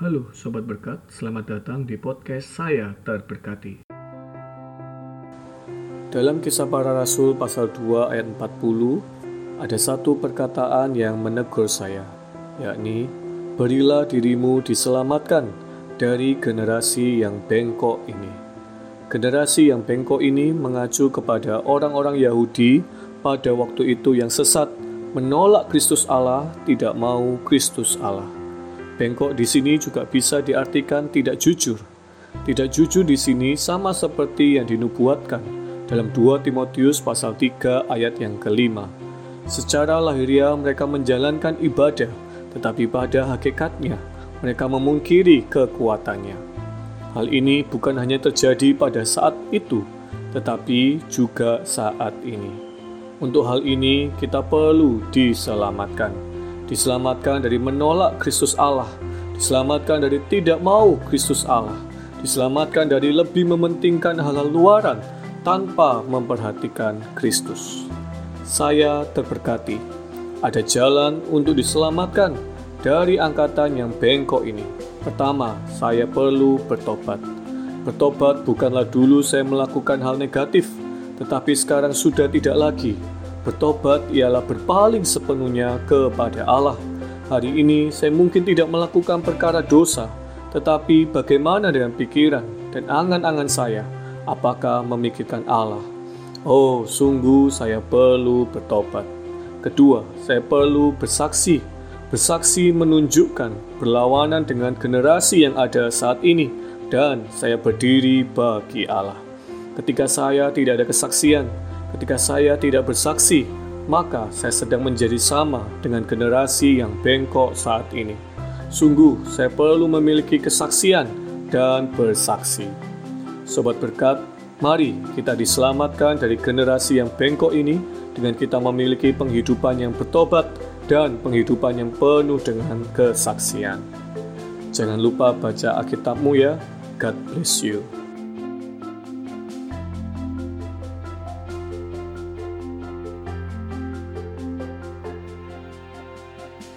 Halo Sobat Berkat, selamat datang di podcast Saya Terberkati. Dalam kisah para rasul pasal 2 ayat 40, ada satu perkataan yang menegur saya, yakni, Berilah dirimu diselamatkan dari generasi yang bengkok ini. Generasi yang bengkok ini mengacu kepada orang-orang Yahudi pada waktu itu yang sesat, menolak Kristus Allah, tidak mau Kristus Allah. Bengkok di sini juga bisa diartikan tidak jujur. Tidak jujur di sini sama seperti yang dinubuatkan dalam 2 Timotius pasal 3 ayat yang kelima. Secara lahiriah mereka menjalankan ibadah, tetapi pada hakikatnya mereka memungkiri kekuatannya. Hal ini bukan hanya terjadi pada saat itu, tetapi juga saat ini. Untuk hal ini, kita perlu diselamatkan diselamatkan dari menolak Kristus Allah, diselamatkan dari tidak mau Kristus Allah, diselamatkan dari lebih mementingkan hal-hal luaran tanpa memperhatikan Kristus. Saya terberkati, ada jalan untuk diselamatkan dari angkatan yang bengkok ini. Pertama, saya perlu bertobat. Bertobat bukanlah dulu saya melakukan hal negatif, tetapi sekarang sudah tidak lagi Bertobat ialah berpaling sepenuhnya kepada Allah. Hari ini saya mungkin tidak melakukan perkara dosa, tetapi bagaimana dengan pikiran dan angan-angan saya? Apakah memikirkan Allah? Oh, sungguh saya perlu bertobat. Kedua, saya perlu bersaksi. Bersaksi menunjukkan berlawanan dengan generasi yang ada saat ini, dan saya berdiri bagi Allah. Ketika saya tidak ada kesaksian, Ketika saya tidak bersaksi, maka saya sedang menjadi sama dengan generasi yang bengkok saat ini. Sungguh, saya perlu memiliki kesaksian dan bersaksi. Sobat berkat, mari kita diselamatkan dari generasi yang bengkok ini dengan kita memiliki penghidupan yang bertobat dan penghidupan yang penuh dengan kesaksian. Jangan lupa baca Alkitabmu ya. God bless you.